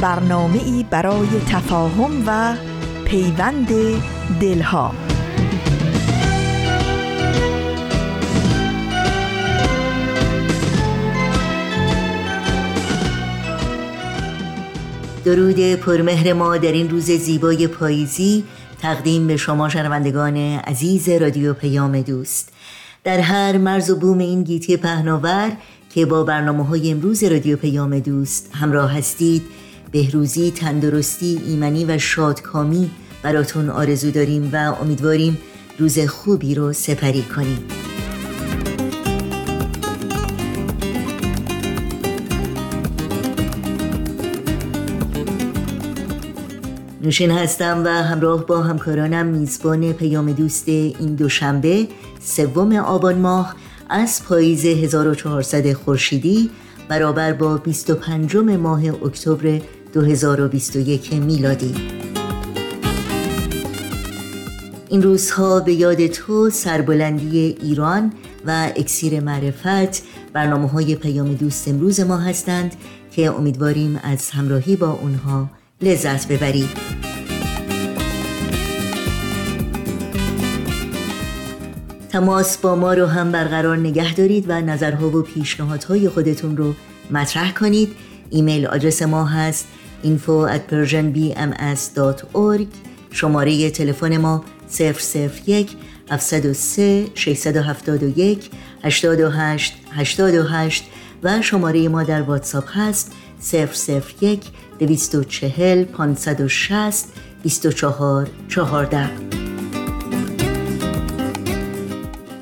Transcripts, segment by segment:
برنامه ای برای تفاهم و پیوند دلها. درود پرمهر ما در این روز زیبای پاییزی تقدیم به شما شنوندگان عزیز رادیو پیام دوست. در هر مرز و بوم این گیتی پهناور که با برنامه های امروز رادیو پیام دوست همراه هستید بهروزی، تندرستی، ایمنی و شادکامی براتون آرزو داریم و امیدواریم روز خوبی رو سپری کنیم. نوشین هستم و همراه با همکارانم میزبان پیام دوست این دوشنبه سوم آبان ماه از پاییز 1400 خورشیدی برابر با 25 ماه اکتبر 2021 میلادی. این روزها به یاد تو سربلندی ایران و اکسیر معرفت برنامه های پیام دوست امروز ما هستند که امیدواریم از همراهی با اونها لذت ببرید تماس با ما رو هم برقرار نگه دارید و نظرها و پیشنهادهای خودتون رو مطرح کنید. ایمیل آدرس ما هست info at persianbms.org شماره تلفن ما 001 703 671 828 828 و شماره ما در واتساپ هست 001 240 560 24 14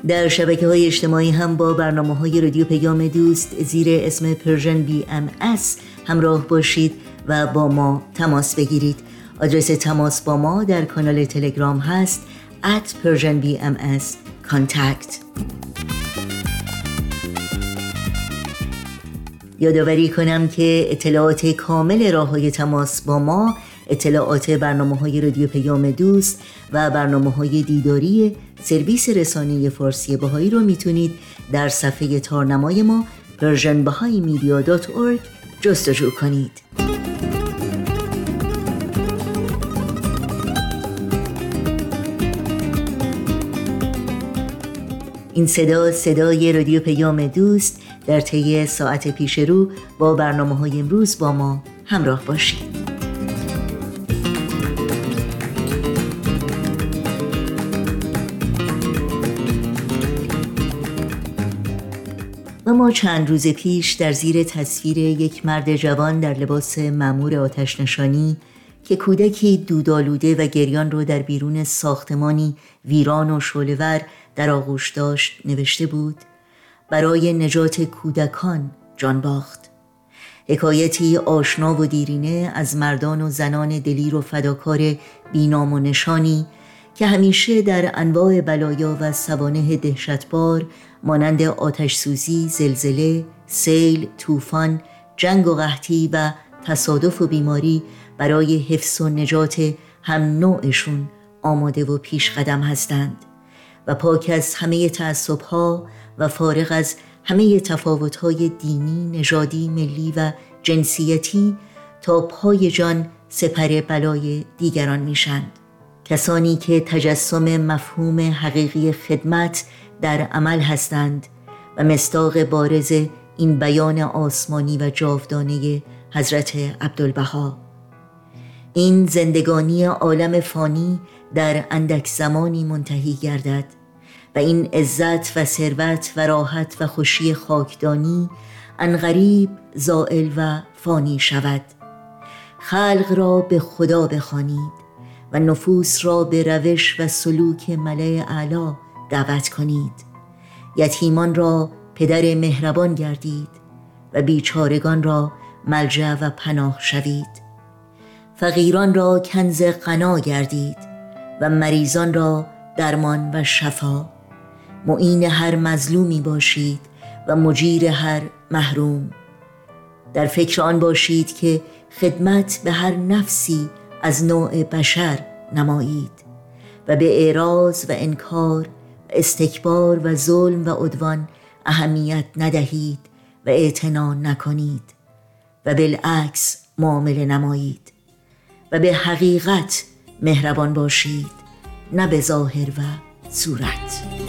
در شبکه های اجتماعی هم با برنامه های رادیو پیام دوست زیر اسم Persian BMS همراه باشید. و با ما تماس بگیرید. آدرس تماس با ما در کانال تلگرام هست at Persian BMS contact. یادآوری کنم که اطلاعات کامل راه های تماس با ما اطلاعات برنامه های رادیو پیام دوست و برنامه های دیداری سرویس رسانه فارسی بهایی رو می‌تونید در صفحه تارنمای ما persianbahaimedia.org جستجو کنید. این صدا صدای رادیو پیام دوست در طی ساعت پیش رو با برنامه های امروز با ما همراه باشید. ما چند روز پیش در زیر تصویر یک مرد جوان در لباس ممور آتش نشانی که کودکی دودالوده و گریان رو در بیرون ساختمانی ویران و شولور در آغوش داشت نوشته بود برای نجات کودکان جان باخت. حکایتی آشنا و دیرینه از مردان و زنان دلیر و فداکار بینام و نشانی که همیشه در انواع بلایا و سوانه دهشتبار مانند آتش سوزی، زلزله، سیل، طوفان، جنگ و قحطی و تصادف و بیماری برای حفظ و نجات هم نوعشون آماده و پیش قدم هستند. و پاک از همه تعصبها و فارغ از همه تفاوتهای دینی، نژادی، ملی و جنسیتی تا پای جان سپر بلای دیگران میشند. کسانی که تجسم مفهوم حقیقی خدمت در عمل هستند و مستاق بارز این بیان آسمانی و جاودانه حضرت عبدالبها. این زندگانی عالم فانی در اندک زمانی منتهی گردد این عزت و ثروت و راحت و خوشی خاکدانی انغریب زائل و فانی شود. خلق را به خدا بخوانید و نفوس را به روش و سلوک ملع اعلی دعوت کنید. یتیمان را پدر مهربان گردید و بیچارگان را ملجع و پناه شوید. فقیران را کنز غنا گردید و مریضان را درمان و شفا. معین هر مظلومی باشید و مجیر هر محروم. در فکر آن باشید که خدمت به هر نفسی از نوع بشر نمایید و به اعراض و انکار و استکبار و ظلم و عدوان اهمیت ندهید و اعتنا نکنید و بالعکس معامله نمایید و به حقیقت مهربان باشید نه به ظاهر و صورت.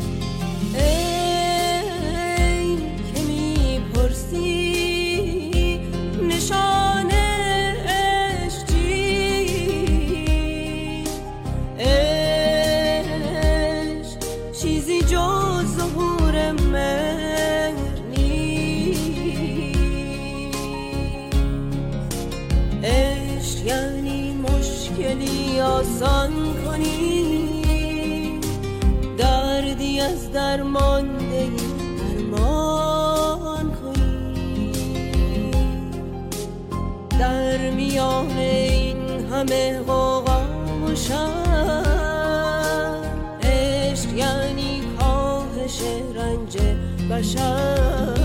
از درمانده درمان کنی. در میان این همه غوغا و عشق یعنی کاهش رنج بشر.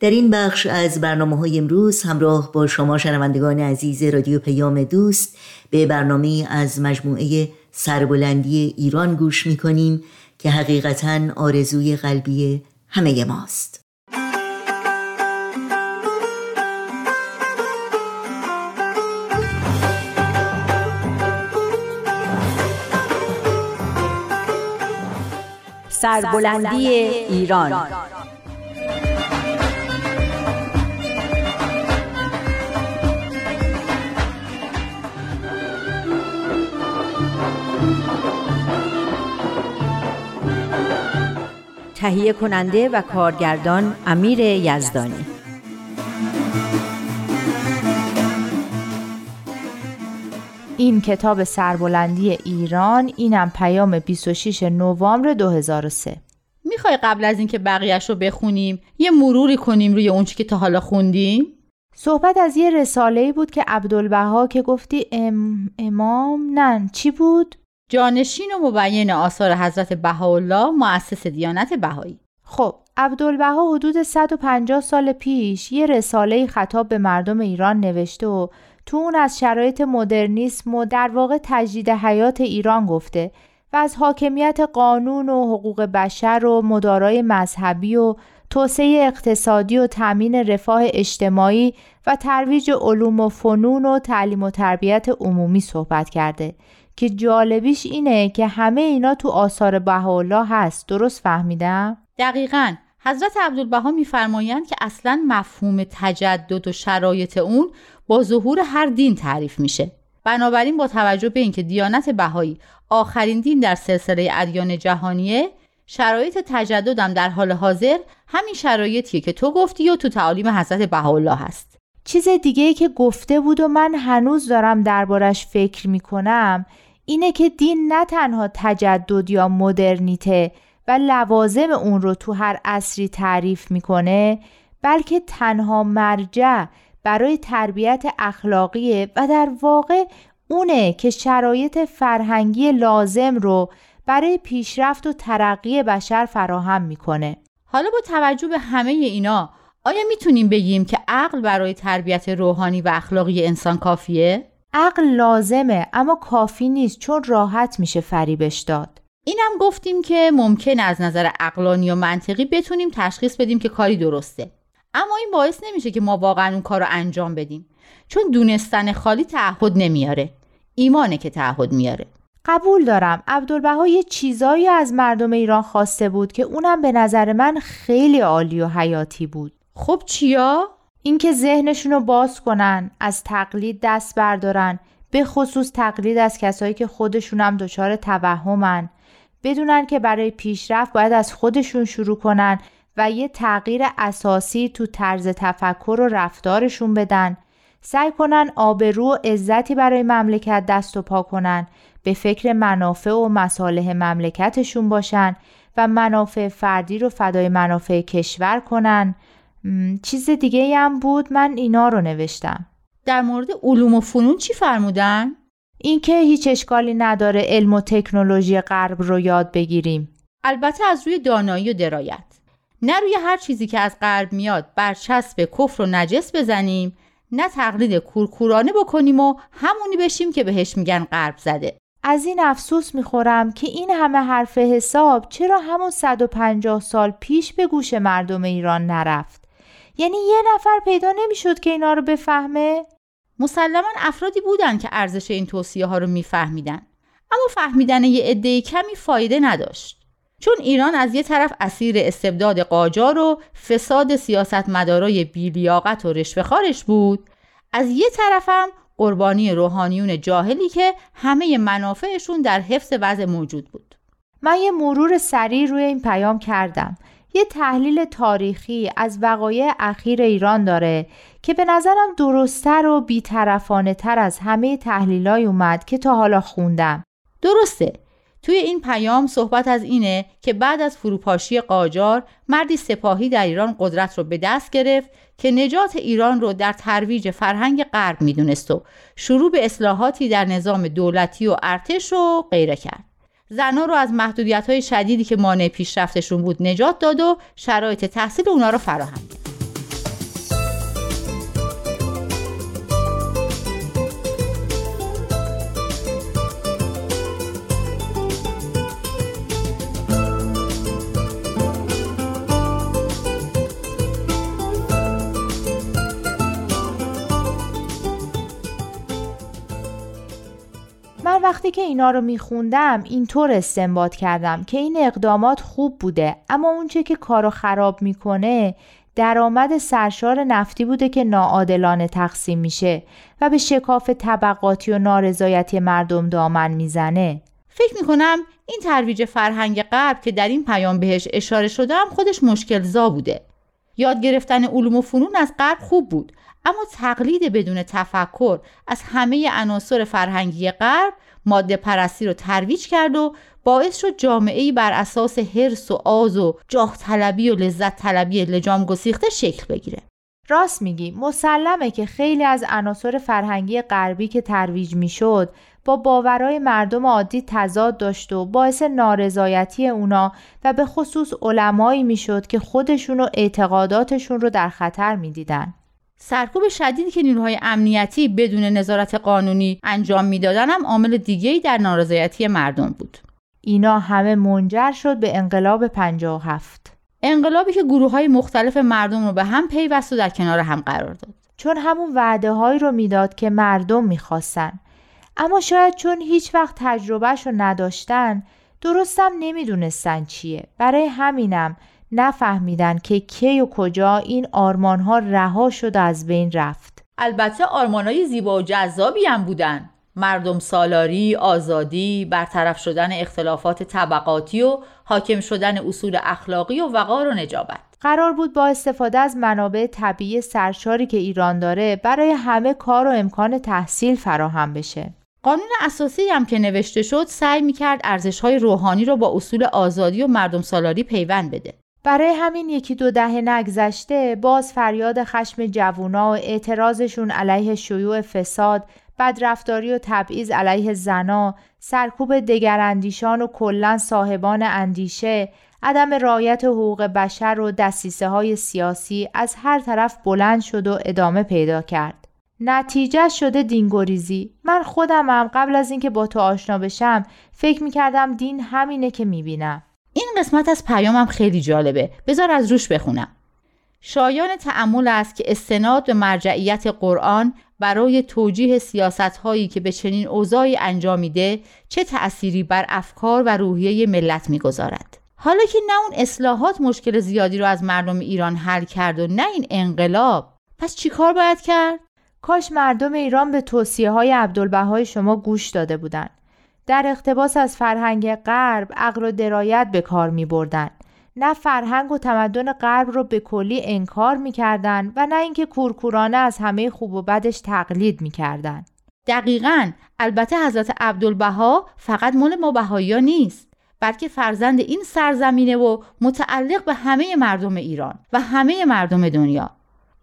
در این بخش از برنامه های امروز همراه با شما شنوندگان عزیز رادیو پیام دوست به برنامه از مجموعه سربلندی ایران گوش می کنیم که حقیقتا آرزوی قلبی همه ماست. سربلندی ایران. تهیه کننده و کارگردان امیر یزدانی. این کتاب سربلندی ایران اینم پیام 26 نوامبر 2003 می‌خوای قبل از اینکه بقیهش رو بخونیم یه مروری کنیم روی اونچه که تا حالا خوندیم؟ صحبت از یه رساله بود که عبدالبها که گفتی ام... امام نه چی بود؟ جانشین و مبین آثار حضرت بهاءالله مؤسس دیانت بهایی خب عبدالبها حدود 150 سال پیش یه رساله خطاب به مردم ایران نوشته و تو اون از شرایط مدرنیسم و در واقع تجدید حیات ایران گفته و از حاکمیت قانون و حقوق بشر و مدارای مذهبی و توسعه اقتصادی و تامین رفاه اجتماعی و ترویج علوم و فنون و تعلیم و تربیت عمومی صحبت کرده که جالبیش اینه که همه اینا تو آثار بهاءالله هست. درست فهمیدم؟ دقیقا. حضرت عبدالبها میفرمایند که اصلا مفهوم تجدد و شرایط اون با ظهور هر دین تعریف میشه. بنابراین با توجه به اینکه دیانت بهایی آخرین دین در سلسله ادیان جهانیه شرایط تجددم در حال حاضر همین شرایطیه که تو گفتی و تو تعالیم حضرت بهاءالله هست. چیز دیگه ای که گفته بود و من هنوز دارم دربارش فکر می‌کنم اینه که دین نه تنها تجدد یا مدرنیته و لوازم اون رو تو هر عصری تعریف می‌کنه بلکه تنها مرجع برای تربیت اخلاقیه و در واقع اونه که شرایط فرهنگی لازم رو برای پیشرفت و ترقی بشر فراهم می‌کنه. حالا با توجه به همه اینا آیا می‌تونیم بگیم که عقل برای تربیت روحانی و اخلاقی انسان کافیه؟ عقل لازمه اما کافی نیست چون راحت میشه فریبش داد. اینم گفتیم که ممکن از نظر عقلانی و منطقی بتونیم تشخیص بدیم که کاری درسته. اما این باعث نمیشه که ما واقعا اون کار رو انجام بدیم. چون دونستن خالی تعهد نمیاره. ایمانه که تعهد میاره. قبول دارم. عبدالبها یه چیزایی از مردم ایران خواسته بود که اونم به نظر من خیلی عالی و حیاتی بود. خب چیا؟ اینکه ذهنشون رو باز کنن از تقلید دست بردارن به خصوص تقلید از کسایی که خودشون هم دچار توهمن. بدونن که برای پیشرفت باید از خودشون شروع کنن و یه تغییر اساسی تو طرز تفکر و رفتارشون بدن. سعی کنن آبرو و عزتی برای مملکت دست و پا کنن به فکر منافع و مصالح مملکتشون باشن و منافع فردی رو فدای منافع کشور کنن. چیز دیگه هم بود من اینا رو نوشتم. در مورد علوم و فنون چی فرمودن؟ اینکه هیچ اشکالی نداره علم و تکنولوژی غرب رو یاد بگیریم. البته از روی دانایی و درایت. نه روی هر چیزی که از غرب میاد برچسب کفر و نجس بزنیم نه تقلید کورکورانه بکنیم و همونی بشیم که بهش میگن غرب زده. از این افسوس می‌خورم که این همه حرف حساب چرا همون 150 سال پیش به گوش مردم ایران نرفت؟ یعنی یه نفر پیدا نمی‌شد که اینا رو بفهمه؟ مسلما افرادی بودن که ارزش این توصیه ها رو میفهمیدن. اما فهمیدن یه عده کمی فایده نداشت. چون ایران از یه طرف اسیر استبداد قاجار و فساد سیاست مدارای بیلیاقت و رشوهخوارش بود از یه طرفم قربانی روحانیون جاهلی که همه منافعشون در حفظ وضع موجود بود. من یه مرور سریع روی این پیام کردم. یه تحلیل تاریخی از وقایع اخیر ایران داره که به نظرم درستتر و بیطرفانه تر از همه تحلیلای اومد که تا حالا خوندم درسته توی این پیام صحبت از اینه که بعد از فروپاشی قاجار مردی سپاهی در ایران قدرت رو به دست گرفت که نجات ایران رو در ترویج فرهنگ غرب می‌دونست و شروع به اصلاحاتی در نظام دولتی و ارتش رو غیره کرد. زنها رو از محدودیت های شدیدی که مانع پیشرفتشون بود نجات داد و شرایط تحصیل اونا رو فراهم کرد. وقتی که اینا رو میخوندم اینطور استنباط کردم که این اقدامات خوب بوده اما اونچه که کارو خراب می‌کنه درآمد سرشار نفتی بوده که ناعادلانه تقسیم میشه و به شکاف طبقاتی و نارضایتی مردم دامن می‌زنه. فکر می‌کنم این ترویج فرهنگ غرب که در این پیام بهش اشاره شده هم خودش مشکل زا بوده. یاد گرفتن علوم و فنون از غرب خوب بود اما تقلید بدون تفکر از همه عناصر فرهنگی غرب ماده پرستی رو ترویج کرد و باعث شد جامعه بر اساس حرس و آز و جاه طلبی و لذت طلبی لجام گسیخته شکل بگیره راست میگی مسلمه که خیلی از عناصر فرهنگی غربی که ترویج می‌شد با باورهای مردم عادی تضاد داشت و باعث نارضایتی اونا و به خصوص علمایی می‌شد که خودشون و اعتقاداتشون رو در خطر می‌دیدن. سرکوب شدیدی که نیروهای امنیتی بدون نظارت قانونی انجام می‌دادن هم عامل دیگه‌ای در نارضایتی مردم بود. اینا همه منجر شد به انقلاب 57. انقلابی که گروه های مختلف مردم رو به هم پیوست و در کنار هم قرار داد. چون همون وعده هایی رو می‌داد که مردم می‌خواستن. اما شاید چون هیچ وقت تجربهش رو نداشتن درستم نمی‌دونستن چیه. برای همینم نفهمیدن که کی و کجا این آرمان ها رها شد و از بین رفت. البته آرمان های زیبا و جذابی هم بودن. مردم سالاری، آزادی، برطرف شدن اختلافات طبقاتی و حاکم شدن اصول اخلاقی و وقار و نجابت. قرار بود با استفاده از منابع طبیعی سرشاری که ایران داره برای همه کار و امکان تحصیل فراهم بشه. قانون اساسی هم که نوشته شد سعی می‌کرد ارزش های روحانی رو با اصول آزادی و مردم سالاری پیوند بده. برای همین یکی دو دهه نگذشته باز فریاد خشم جوونا و اعتراضشون علیه شیوع فساد بدرفتاری و تبعیض علیه زنا، سرکوب دگراندیشان و کلا صاحبان اندیشه، عدم رایت حقوق بشر و دستیسه های سیاسی از هر طرف بلند شد و ادامه پیدا کرد. نتیجه شده دینگوریزی. من خودمم قبل از اینکه با تو آشنا بشم فکر می‌کردم دین همینه که می‌بینم. این قسمت از پیامم خیلی جالبه. بذار از روش بخونم. شایان تعمل است که استناد به مرجعیت قرآن برای توجیه سیاست هایی که به چنین اوضاعی انجام میده چه تأثیری بر افکار و روحیه ملت می‌گذارد حالا که نه اون اصلاحات مشکل زیادی رو از مردم ایران حل کرد و نه این انقلاب پس چیکار باید کرد کاش مردم ایران به توصیه های عبدالبهای شما گوش داده بودند در اقتباس از فرهنگ غرب عقل و درایت به کار می بردن. نه فرهنگ و تمدن غرب رو به کلی انکار می‌کردن و نه اینکه کورکورانه از همه خوب و بدش تقلید می‌کردن. دقیقا البته حضرت عبدالبها فقط مال ما بهایی نیست بلکه فرزند این سرزمینه و متعلق به همه مردم ایران و همه مردم دنیا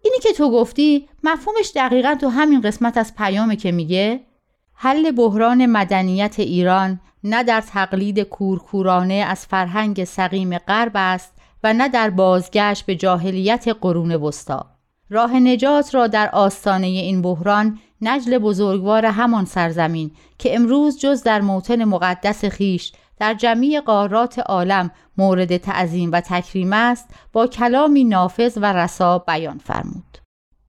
اینی که تو گفتی مفهومش دقیقا تو همین قسمت از پیامه که میگه حل بحران مدنیت ایران نه در تقلید کورکورانه از فرهنگ سقیم غرب است و نه در بازگشت به جاهلیت قرون وسطا. راه نجات را در آستانه این بحران نجل بزرگوار همان سرزمین که امروز جز در موطن مقدس خیش در جمعی قارات عالم مورد تعظیم و تکریم است با کلامی نافذ و رسا بیان فرمود.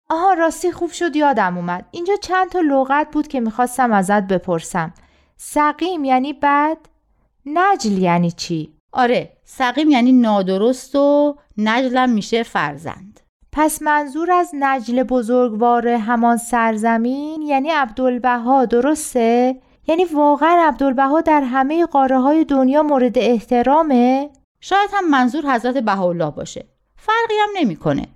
آها راستی خوب شد یادم اومد اینجا چند تا لغت بود که می‌خواستم ازت بپرسم سقیم یعنی بد؟ نجل یعنی چی؟ آره سقیم یعنی نادرست و نجلم میشه فرزند پس منظور از نجل بزرگوار همان سرزمین یعنی عبدالبها درسته؟ یعنی واقعا عبدالبها در همه قاره های دنیا مورد احترامه؟ شاید هم منظور حضرت بهاءالله باشه فرقی هم نمی‌کنه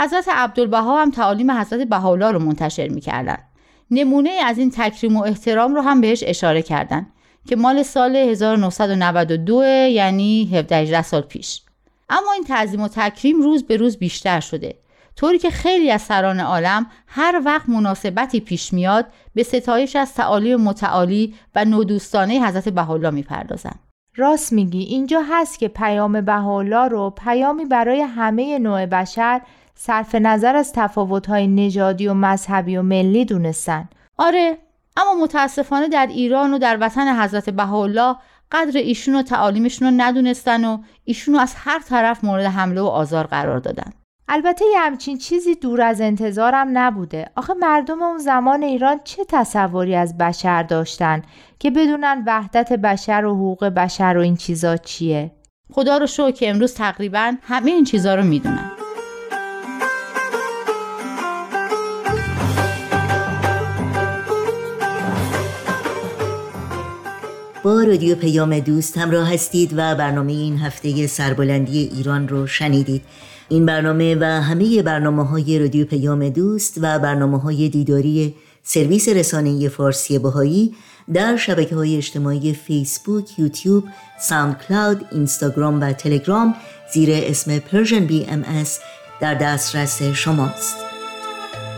حضرت عبدالبها هم تعالیم حضرت بهاءالله رو منتشر می‌کردن نمونه از این تکریم و احترام رو هم بهش اشاره کردن که مال سال 1992 یعنی 17 سال پیش. اما این تعظیم و تکریم روز به روز بیشتر شده. طوری که خیلی از سران عالم هر وقت مناسبتی پیش میاد به ستایش از تعالیم متعالی و نودوستانه حضرت بهاءالله می‌پردازن راست میگی اینجا هست که پیام بهاءالله رو پیامی برای همه نوع بشر صرف نظر از تفاوت‌های نژادی و مذهبی و ملی دونستن. آره اما متاسفانه در ایران و در وطن حضرت بهاءالله قدر ایشون و تعالیمشون رو ندونستن و ایشون رو از هر طرف مورد حمله و آزار قرار دادن. البته یه همچین چیزی دور از انتظارم نبوده. آخه مردم اون زمان ایران چه تصوری از بشر داشتن که بدونن وحدت بشر و حقوق بشر و این چیزا چیه؟ خدا رو شو که امروز تقریبا همه این چیزا رو می‌دونن. با رادیو پیام دوست همراه هستید و برنامه این هفته سربلندی ایران رو شنیدید این برنامه و همه برنامه های رادیو پیام دوست و برنامه های دیداری سرویس رسانه فارسی بهایی در شبکه های اجتماعی فیسبوک، یوتیوب، ساوند کلاود، اینستاگرام و تلگرام زیر اسم Persian BM در دسترس شماست.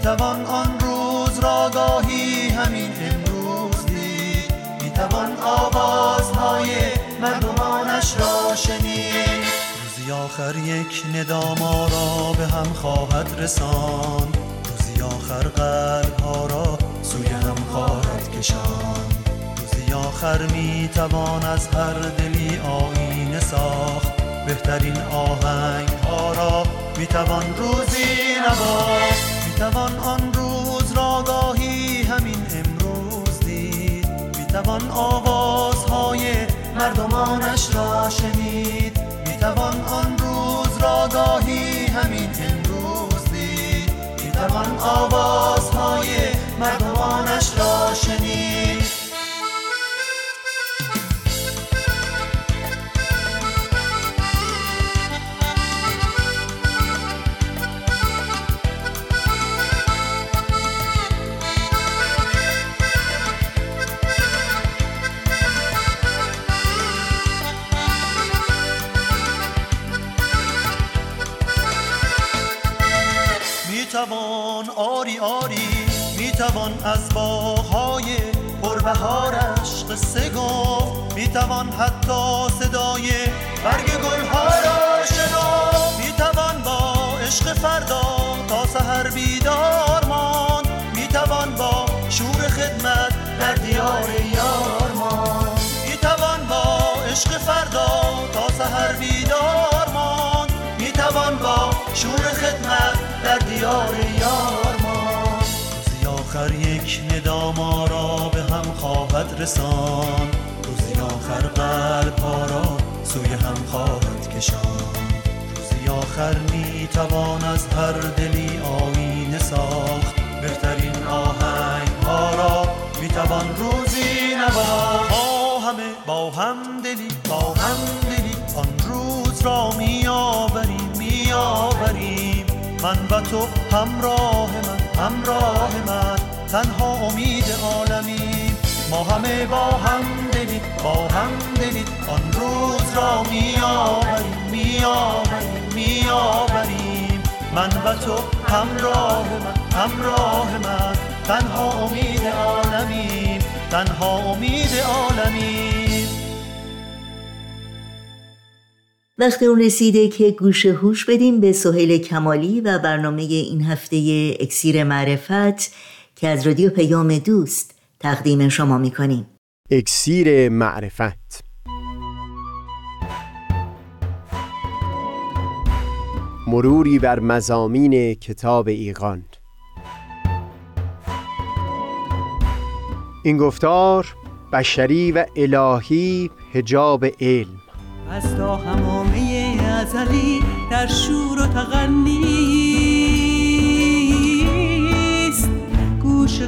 می توان آن روز را گاهی همین امروز دید. می توان آوازهای مردمانش را شنید. روزی آخر یک نداما را به هم خواهد رساند. روزی آخر قلب ها را سوی هم خواهد کشان روزی آخر می توان از هر دلی آینه ساخت. بهترین آهنگ ها را می توان روزی نواخت. توان آن روز را گاهی همین امروز دید. می‌توان آوازهای مردمانش را شنید. می‌توان آن روز را گاهی همین امروز دید. می‌توان آوازهای مردمانش را آری آری می‌توان از باغهای پربهارش قصه گفت. می‌توان حتی صدای برگ گلها را شناخت. می‌توان با عشق فردا تا سحر بیدار ماند. می‌توان با شور خدمت در دیار یار ماند. می‌توان با عشق فردا تا سحر بیدار ماند. می‌توان با شور ندام را به هم خواهد رسان. روزی آخر قلب ها را سوی هم خواهد کشان. روزی آخر می توان از هر دلی آینه ساخت. بهترین آهنگ ها را می توان روزی نواخت. با همه با هم دلی با هم دلی آن روز را می آوریم می آوریم. من و تو همراه من همراه من. تنها امید عالمی. ما همه با هم دلی با هم دلی آن روز را می آوریم می آوریم می آوریم من و تو همراه من همراه من. تنها امید عالمی تنها امید عالمی وقت اون رسیده که گوش هوش بدیم به سهیل کمالی و برنامه این هفته اکسیر معرفت. که از رادیو پیام دوست تقدیم شما می‌کنیم اکسیر معرفت. مروری بر مزامین کتاب ایقان این گفتار بشری و الهی هجاب علم. از تا همامه ازلی در شور و تغنیست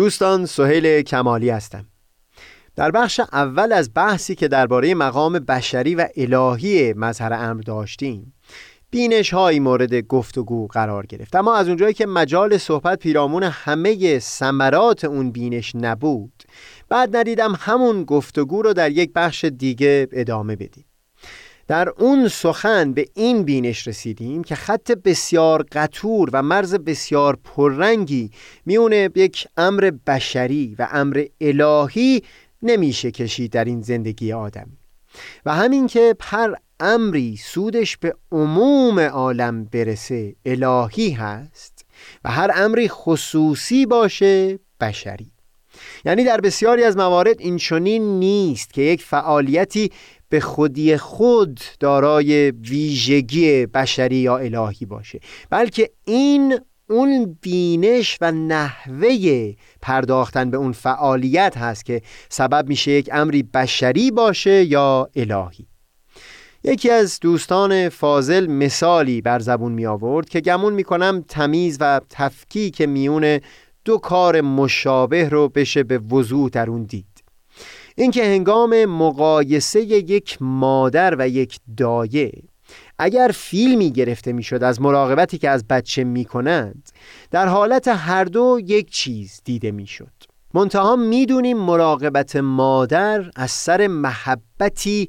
دوستان سهیل کمالی هستم. در بخش اول از بحثی که درباره مقام بشری و الهی مظهر امر داشتیم بینش هایی مورد گفتگو قرار گرفت. اما از اونجایی که مجال صحبت پیرامون همه ثمرات اون بینش نبود بعد ندیدم همون گفتگو رو در یک بخش دیگه ادامه بدیم. در اون سخن به این بینش رسیدیم که خط بسیار قطور و مرز بسیار پررنگی میونه یک امر بشری و امر الهی نمیشه کشید در این زندگی آدمی. و همین که هر امری سودش به عموم عالم برسه الهی هست و هر امری خصوصی باشه بشری. یعنی در بسیاری از موارد این چنین نیست که یک فعالیتی به خودی خود دارای ویژگی بشری یا الهی باشه. بلکه این اون بینش و نحوه پرداختن به اون فعالیت هست که سبب میشه یک امری بشری باشه یا الهی. یکی از دوستان فاضل مثالی بر زبون می آورد که گمون می کنم تمیز و تفکیک میون دو کار مشابه رو بشه به وضوح در اون دید. اینکه هنگام مقایسه یک مادر و یک دایه اگر فیلمی گرفته می‌شد از مراقبتی که از بچه می کنند در حالت هر دو یک چیز دیده می‌شد. منتها می‌دونیم مراقبت مادر از سر محبتی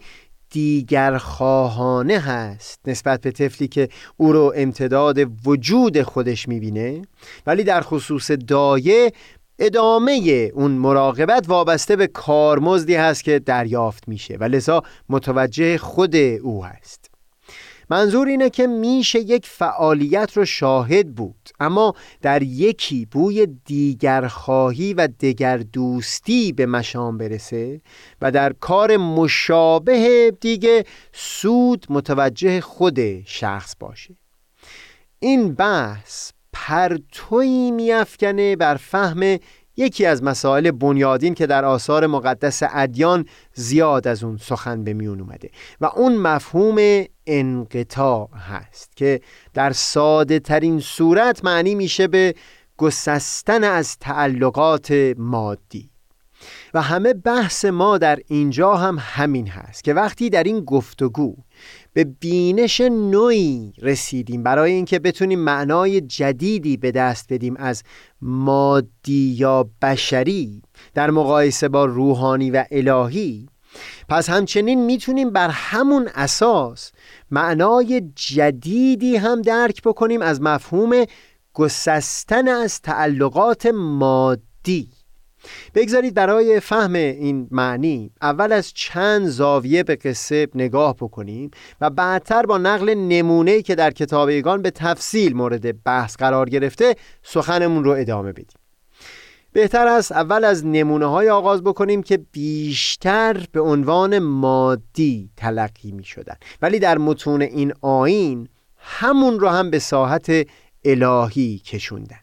دیگر خواهانه هست نسبت به طفلی که او رو امتداد وجود خودش می‌بینه ولی در خصوص دایه ادامه اون مراقبت وابسته به کارمزدی هست که دریافت میشه و لذا متوجه خود او هست. منظور اینه که میشه یک فعالیت رو شاهد بود اما در یکی بوی دیگر خواهی و دیگر دوستی به مشام برسه و در کار مشابه دیگه سود متوجه خود شخص باشه. این بحث پرتوی میافکنه بر فهم یکی از مسائل بنیادین که در آثار مقدس ادیان زیاد از اون سخن به میون اومده و اون مفهوم انقطاع هست که در ساده ترین صورت معنی میشه به گسستن از تعلقات مادی. و همه بحث ما در اینجا هم همین هست که وقتی در این گفتگو به بینش نوعی رسیدیم برای اینکه بتونیم معنای جدیدی به دست بدیم از مادی یا بشری در مقایسه با روحانی و الهی. پس همچنین می‌تونیم بر همون اساس معنای جدیدی هم درک بکنیم از مفهوم گسستن از تعلقات مادی. بگذارید برای فهم این معنی اول از چند زاویه به قصه نگاه بکنیم و بعدتر با نقل نمونه که در کتابیگان به تفصیل مورد بحث قرار گرفته سخنمون رو ادامه بدیم. بهتر است اول از نمونه های آغاز بکنیم که بیشتر به عنوان مادی تلقی می شدن ولی در متون این آین همون رو هم به ساحت الهی کشوندن.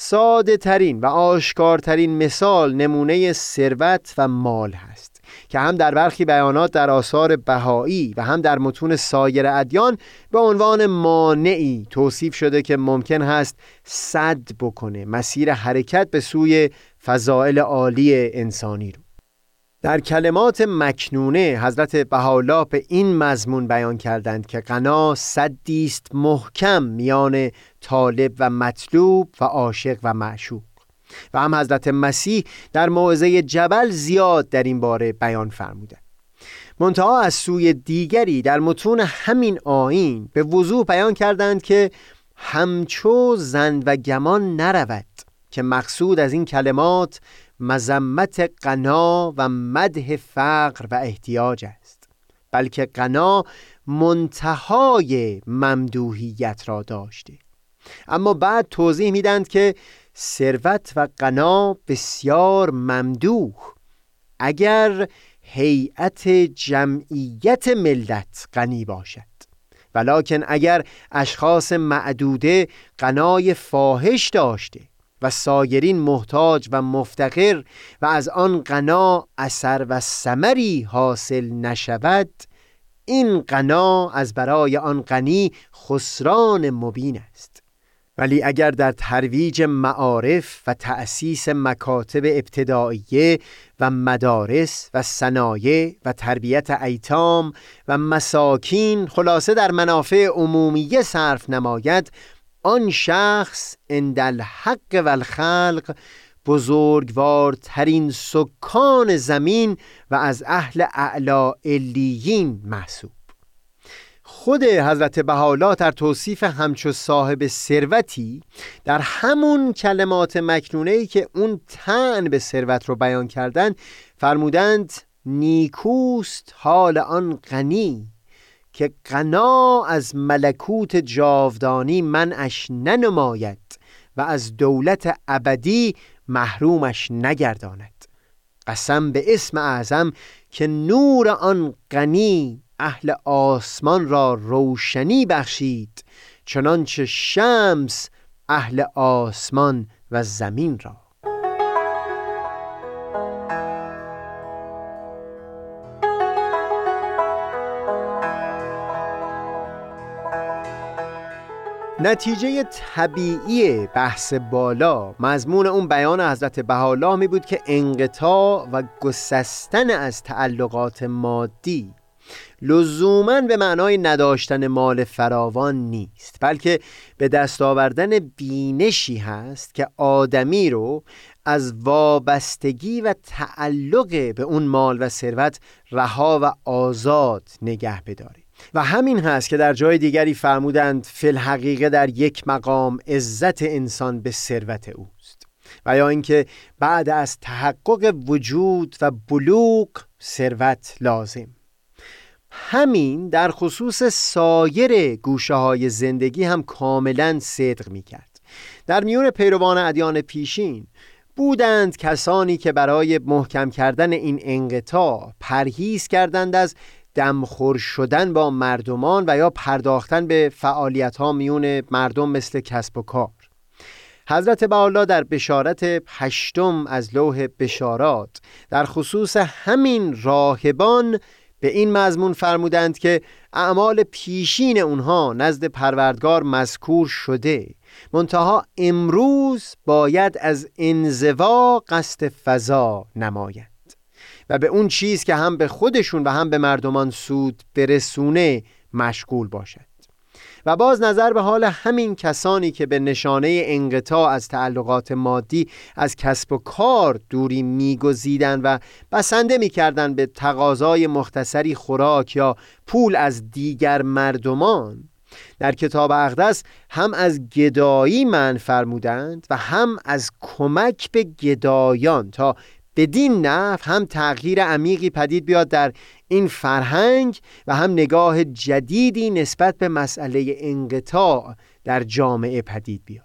ساده ترین و آشکارترین مثال نمونه ثروت و مال هست که هم در برخی بیانات در آثار بهایی و هم در متون سایر ادیان به عنوان مانعی توصیف شده که ممکن هست صد بکنه مسیر حرکت به سوی فضائل عالی انسانی رو. در کلمات مکنونه حضرت بهاءالله به این مضمون بیان کردند که غنا صدی است محکم میان طالب و مطلوب و عاشق و معشوق. و هم حضرت مسیح در موعظه جبل زیاد در این باره بیان فرمودند. منتها از سوی دیگری در متون همین آین به وضوح بیان کردند که همچو زند و گمان نرود که مقصود از این کلمات مذمت قنا و مده فقر و احتیاج است بلکه قنا منتهای ممدوحیت را داشته. اما بعد توضیح میدند که ثروت و قنا بسیار ممدوح. اگر هیئت جمعیت ملت غنی باشد ولیکن اگر اشخاص معدوده قنای فاحش داشته و سایرین محتاج و مفتقر و از آن غنا اثر و ثمری حاصل نشود این غنا از برای آن غنی خسران مبین است. ولی اگر در ترویج معارف و تأسیس مکاتب ابتداییه و مدارس و صنایع و تربیت ایتام و مساکین خلاصه در منافع عمومیه صرف نماید آن شخص اندل حق و الخلق بزرگوارترین سکان زمین و از اهل اعلا علیین محسوب. خود حضرت بهاءالله در توصیف همچو صاحب ثروتی در همون کلمات مکنونه ای که اون تن به ثروت رو بیان کردن فرمودند نیکوست حال آن غنی. که غنا از ملکوت جاودانی منش ننماید و از دولت ابدی محرومش نگرداند. قسم به اسم اعظم که نور آن غنی اهل آسمان را روشنی بخشید چنانچه شمس اهل آسمان و زمین را. نتیجه طبیعی بحث بالا. مضمون اون بیان حضرت بهاءالله می بود که انقطاع و گسستن از تعلقات مادی لزوما به معنای نداشتن مال فراوان نیست بلکه به دست آوردن بینشی هست که آدمی رو از وابستگی و تعلق به اون مال و ثروت رها و آزاد نگه بداره و همین هست که در جای دیگری فرمودند فل حقیقه در یک مقام عزت انسان به ثروت اوست. و یا اینکه بعد از تحقق وجود و بلوغ ثروت لازم. همین در خصوص سایر گوشه های زندگی هم کاملا صدق می کرد در میون پیروان ادیان پیشین بودند کسانی که برای محکم کردن این انقطاع پرهیز کردند از دمخور شدن با مردمان و یا پرداختن به فعالیت ها میون مردم مثل کسب و کار. حضرت بالا در بشارت هشتم از لوح بشارات در خصوص همین راهبان به این مضمون فرمودند که اعمال پیشین اونها نزد پروردگار مذکور شده. منتها امروز باید از انزوا قصد فضا نماید. و به اون چیز که هم به خودشون و هم به مردمان سود برسونه مشغول باشد. و باز نظر به حال همین کسانی که به نشانه انقطاع از تعلقات مادی از کسب و کار دوری میگزیدند و بسنده می‌کردند به تقاضای مختصری خوراک یا پول از دیگر مردمان در کتاب اقدس هم از گدایی من فرمودند و هم از کمک به گدایان تا بدین نحو هم تغییر عمیقی پدید بیاد در این فرهنگ و هم نگاه جدیدی نسبت به مسئله انقطاع در جامعه پدید بیاد.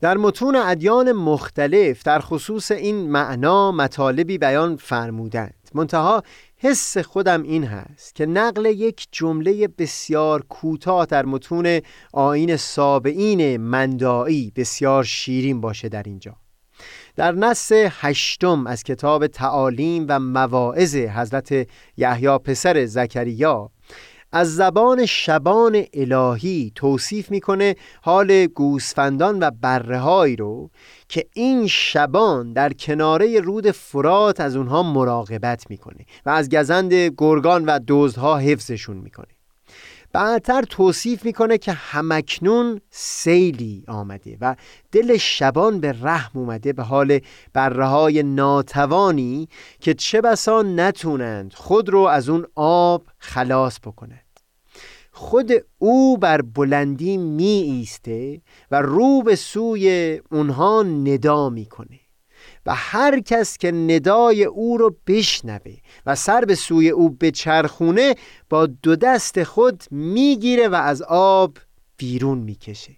در متون ادیان مختلف در خصوص این معنا مطالبی بیان فرمودند. منتها حس خودم این هست که نقل یک جمله بسیار کوتاه در متون آین سابعین مندایی بسیار شیرین باشه در اینجا. در نص هشتم از کتاب تعالیم و مواعظ حضرت یحیی پسر زکریا از زبان شبان الهی توصیف می‌کنه حال گوسفندان و برههایی رو که این شبان در کناره رود فرات از اونها مراقبت می‌کنه و از گزند گرگان و دزدها حفظشون می‌کنه. بعدتر توصیف می‌کنه که همکنون سیلی آمده و دل شبان به رحم اومده به حال بره های ناتوانی که چه بسا نتونند خود رو از اون آب خلاص بکنند. خود او بر بلندی می ایسته و رو به سوی اونها ندا می‌کنه. و هر کس که ندای او رو بشنوه و سر به سوی او به چرخونه با دو دست خود می‌گیره و از آب بیرون می‌کشه.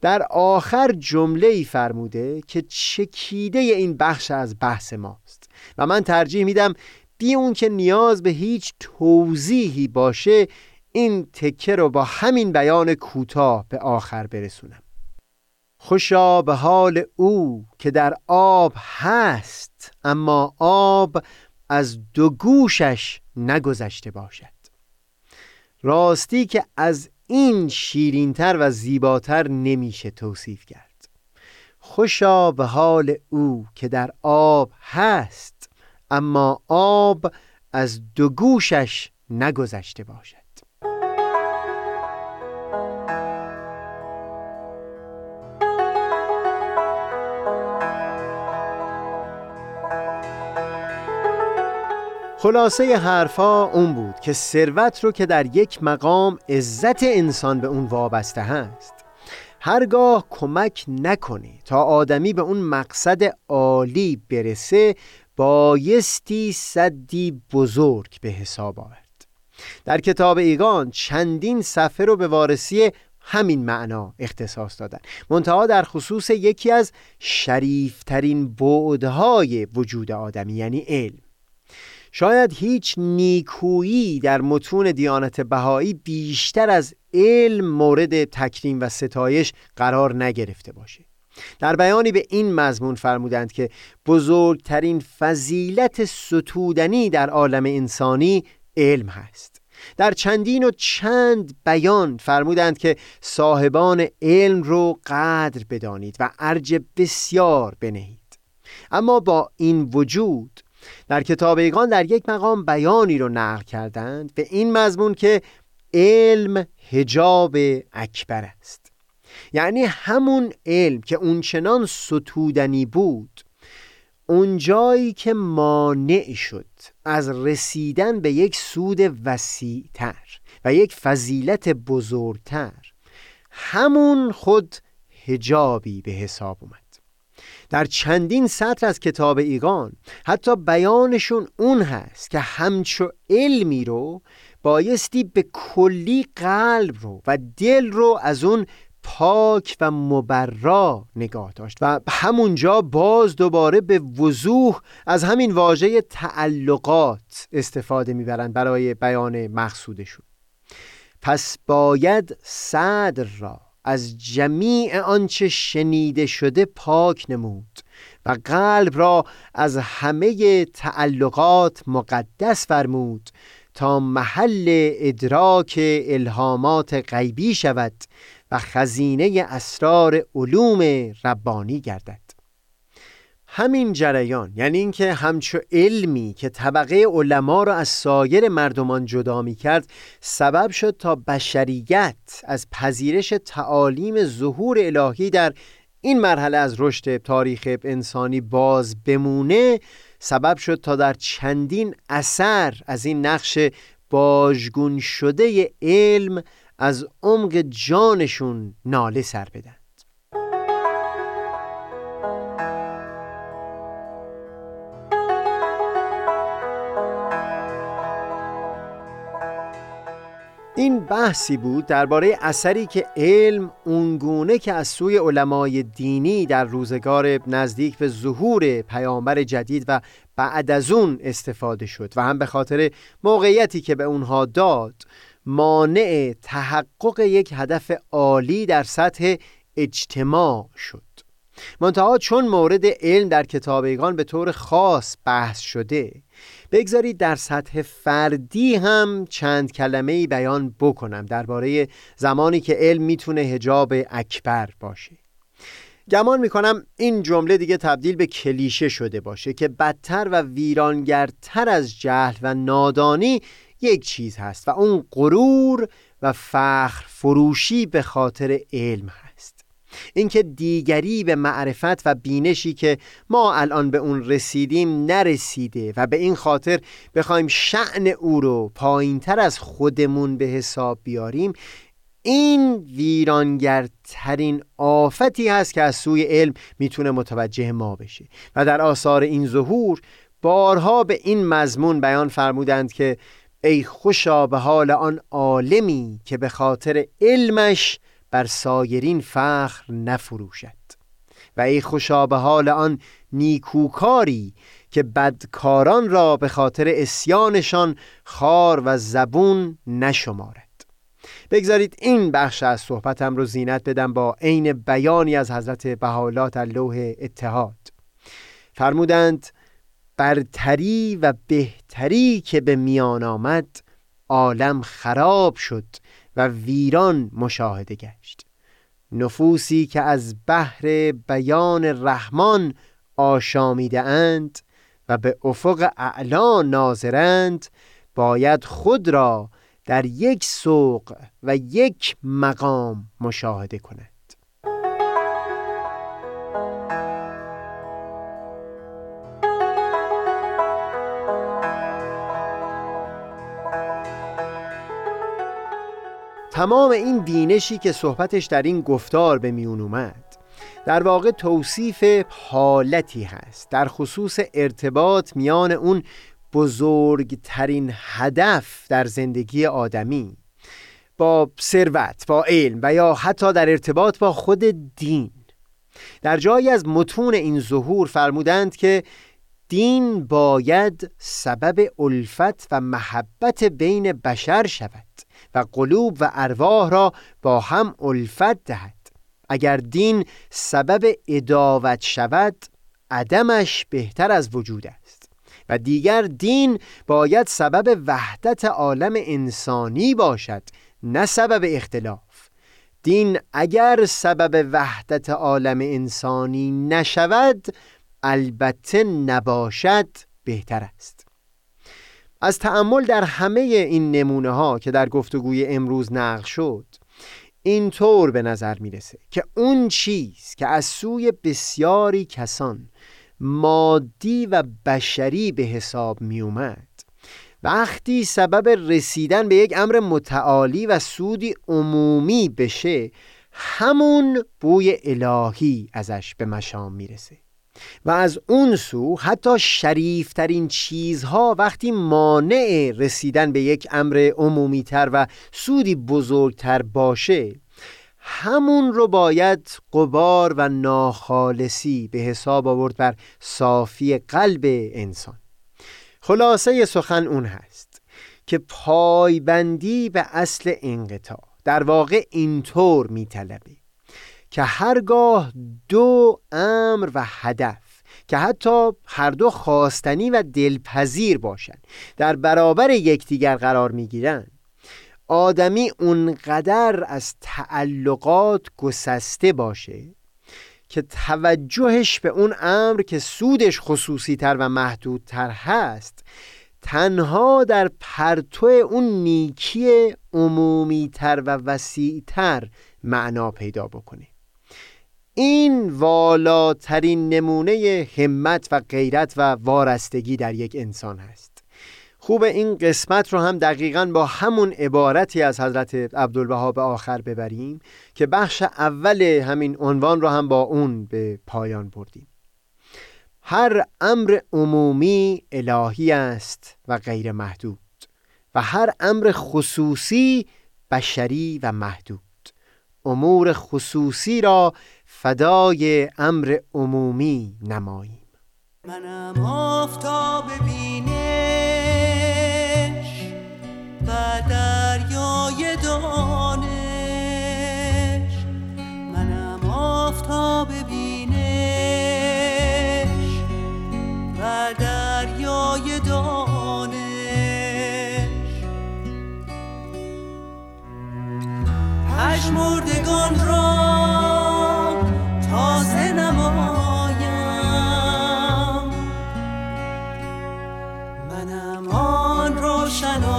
در آخر جمله ای فرموده که چکیده این بخش از بحث ماست و من ترجیح میدم بی اون که نیاز به هیچ توضیحی باشه این تکه رو با همین بیان کوتاه به آخر برسونم. خوشا به حال او که در آب هست اما آب از دو گوشش نگذشته باشد. راستی که از این شیرینتر و زیباتر نمیشه توصیف کرد. خوشا به حال او که در آب هست اما آب از دو گوشش نگذشته باشد. خلاصه حرفا اون بود که ثروت رو که در یک مقام عزت انسان به اون وابسته هست. هرگاه کمک نکنه تا آدمی به اون مقصد عالی برسه بایستی صدی بزرگ به حساب آورد. در کتاب ایگان چندین صفحه رو به وارسی همین معنا اختصاص دادن. منتها در خصوص یکی از شریفترین بعدهای وجود آدمی یعنی علم. شاید هیچ نیکویی در متون دیانت بهایی بیشتر از علم مورد تکریم و ستایش قرار نگرفته باشه. در بیانی به این مضمون فرمودند که بزرگترین فضیلت ستودنی در عالم انسانی علم هست. در چندین و چند بیان فرمودند که صاحبان علم رو قدر بدانید و ارج بسیار بنهید. اما با این وجود در کتاب ایگان در یک مقام بیانی رو نقل کردند به این مضمون که علم هجاب اکبر است. یعنی همون علم که اونچنان ستودنی بود اون جایی که مانع شد از رسیدن به یک سود وسیعتر و یک فضیلت بزرگتر همون خود هجابی به حساب اومد. در چندین سطر از کتاب ایگان حتی بیانشون اون هست که همچو علمی رو بایستی به کلی قلب رو و دل رو از اون پاک و مبرا نگاه داشت و همونجا باز دوباره به وضوح از همین واژه تعلقات استفاده می‌برند برای بیان مقصودشون. پس باید صدر را از جمیع آنچه شنیده شده پاک نمود و قلب را از همه تعلقات مقدس فرمود تا محل ادراک الهامات غیبی شود و خزینه اسرار علوم ربانی گردد. همین جریان یعنی اینکه همچو علمی که طبقه علما را از سایر مردمان جدا می کرد سبب شد تا بشریت از پذیرش تعالیم ظهور الهی در این مرحله از رشد تاریخ انسانی باز بمونه سبب شد تا در چندین اثر از این نقش باژگون شده علم از عمق جانشون ناله سر بدن. این بحثی بود درباره اثری که علم اونگونه که از سوی علمای دینی در روزگار نزدیک به ظهور پیامبر جدید و بعد از اون استفاده شد و هم به خاطر موقعیتی که به اونها داد مانع تحقق یک هدف عالی در سطح اجتماع شد. منتها چون مورد علم در کتابیگان به طور خاص بحث شده بگذارید در سطح فردی هم چند کلمه بیان بکنم درباره زمانی که علم می‌تونه هجاب اکبر باشه. گمان می‌کنم این جمله دیگه تبدیل به کلیشه شده باشه که بدتر و ویرانگرتر از جهل و نادانی یک چیز هست و اون غرور و فخر فروشی به خاطر علم هست. اینکه دیگری به معرفت و بینشی که ما الان به اون رسیدیم نرسیده و به این خاطر بخوایم شعن او رو پایینتر از خودمون به حساب بیاریم این ویرانگرترین آفتی هست که از سوی علم می‌تونه متوجه ما بشه. و در آثار این ظهور بارها به این مضمون بیان فرمودند که ای خوشا به حال آن عالمی که به خاطر علمش بر سایرین فخر نفروشد. و ای خوشا به حال آن نیکوکاری که بدکاران را به خاطر اسیانشان خار و زبون نشمارد. بگذارید این بخش از صحبتم رو زینت بدم با عین بیانی از حضرت بهالات اللوح اتحاد. فرمودند برتری و بهتری که به میان آمد عالم خراب شد و ویران مشاهده گشت. نفوسی که از بحر بیان رحمان آشامیده اند و به افق اعلا ناظرند باید خود را در یک سوق و یک مقام مشاهده کند تمام این بینشی که صحبتش در این گفتار به میون اومد. در واقع توصیف حالتی هست. در خصوص ارتباط میان اون بزرگترین هدف در زندگی آدمی با ثروت با علم و یا حتی در ارتباط با خود دین. در جایی از متون این ظهور فرمودند که دین باید سبب الفت و محبت بین بشر شود. قلوب و ارواح را با هم الفت دهد. اگر دین سبب اداوت شود عدمش بهتر از وجود است. و دیگر دین باید سبب وحدت عالم انسانی باشد نه سبب اختلاف. دین اگر سبب وحدت عالم انسانی نشود البته نباشد بهتر است. از تأمل در همه این نمونه ها که در گفتگوی امروز نقل شد اینطور به نظر می‌رسه که اون چیز که از سوی بسیاری کسان مادی و بشری به حساب می اومد وقتی سبب رسیدن به یک امر متعالی و سودی عمومی بشه همون بوی الهی ازش به مشام می‌رسه. و از اون سو حتی شریفترین چیزها وقتی مانع رسیدن به یک امر عمومی تر و سودی بزرگتر باشه همون رو باید قبار و ناخالصی به حساب آورد بر صافی قلب انسان. خلاصه سخن اون هست که پایبندی به اصل انقطاع در واقع اینطور میطلبه. که هرگاه دو امر و هدف که حتی هر دو خواستنی و دلپذیر باشند در برابر یکدیگر قرار می‌گیرند آدمی اونقدر از تعلقات گسسته باشه که توجهش به اون امر که سودش خصوصی تر و محدودتر هست تنها در پرتو اون نیکی عمومی تر و وسیع تر معنا پیدا بکنه. این والاترین نمونه همت و غیرت و وارستگی در یک انسان هست. خوب این قسمت رو هم دقیقا با همون عبارتی از حضرت عبدالبها به آخر ببریم که بخش اول همین عنوان رو هم با اون به پایان بردیم. هر امر عمومی الهی است و غیر محدود و هر امر خصوصی بشری و محدود. امور خصوصی را فدای امر عمومی نماییم. منم آفتاب بینش و دریای دانش. منم آفتاب بینش و دریای دانش. پژمردگان را منم آن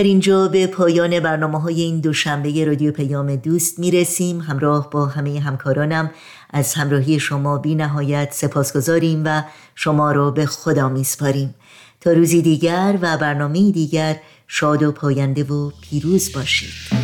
در اینجا به پایان برنامه های این دوشنبه رادیو پیام دوست می‌رسیم. همراه با همه همکارانم از همراهی شما بی نهایت سپاسگزاریم و شما را به خدا میسپاریم. تا روزی دیگر و برنامه دیگر شاد و پاینده و پیروز باشید.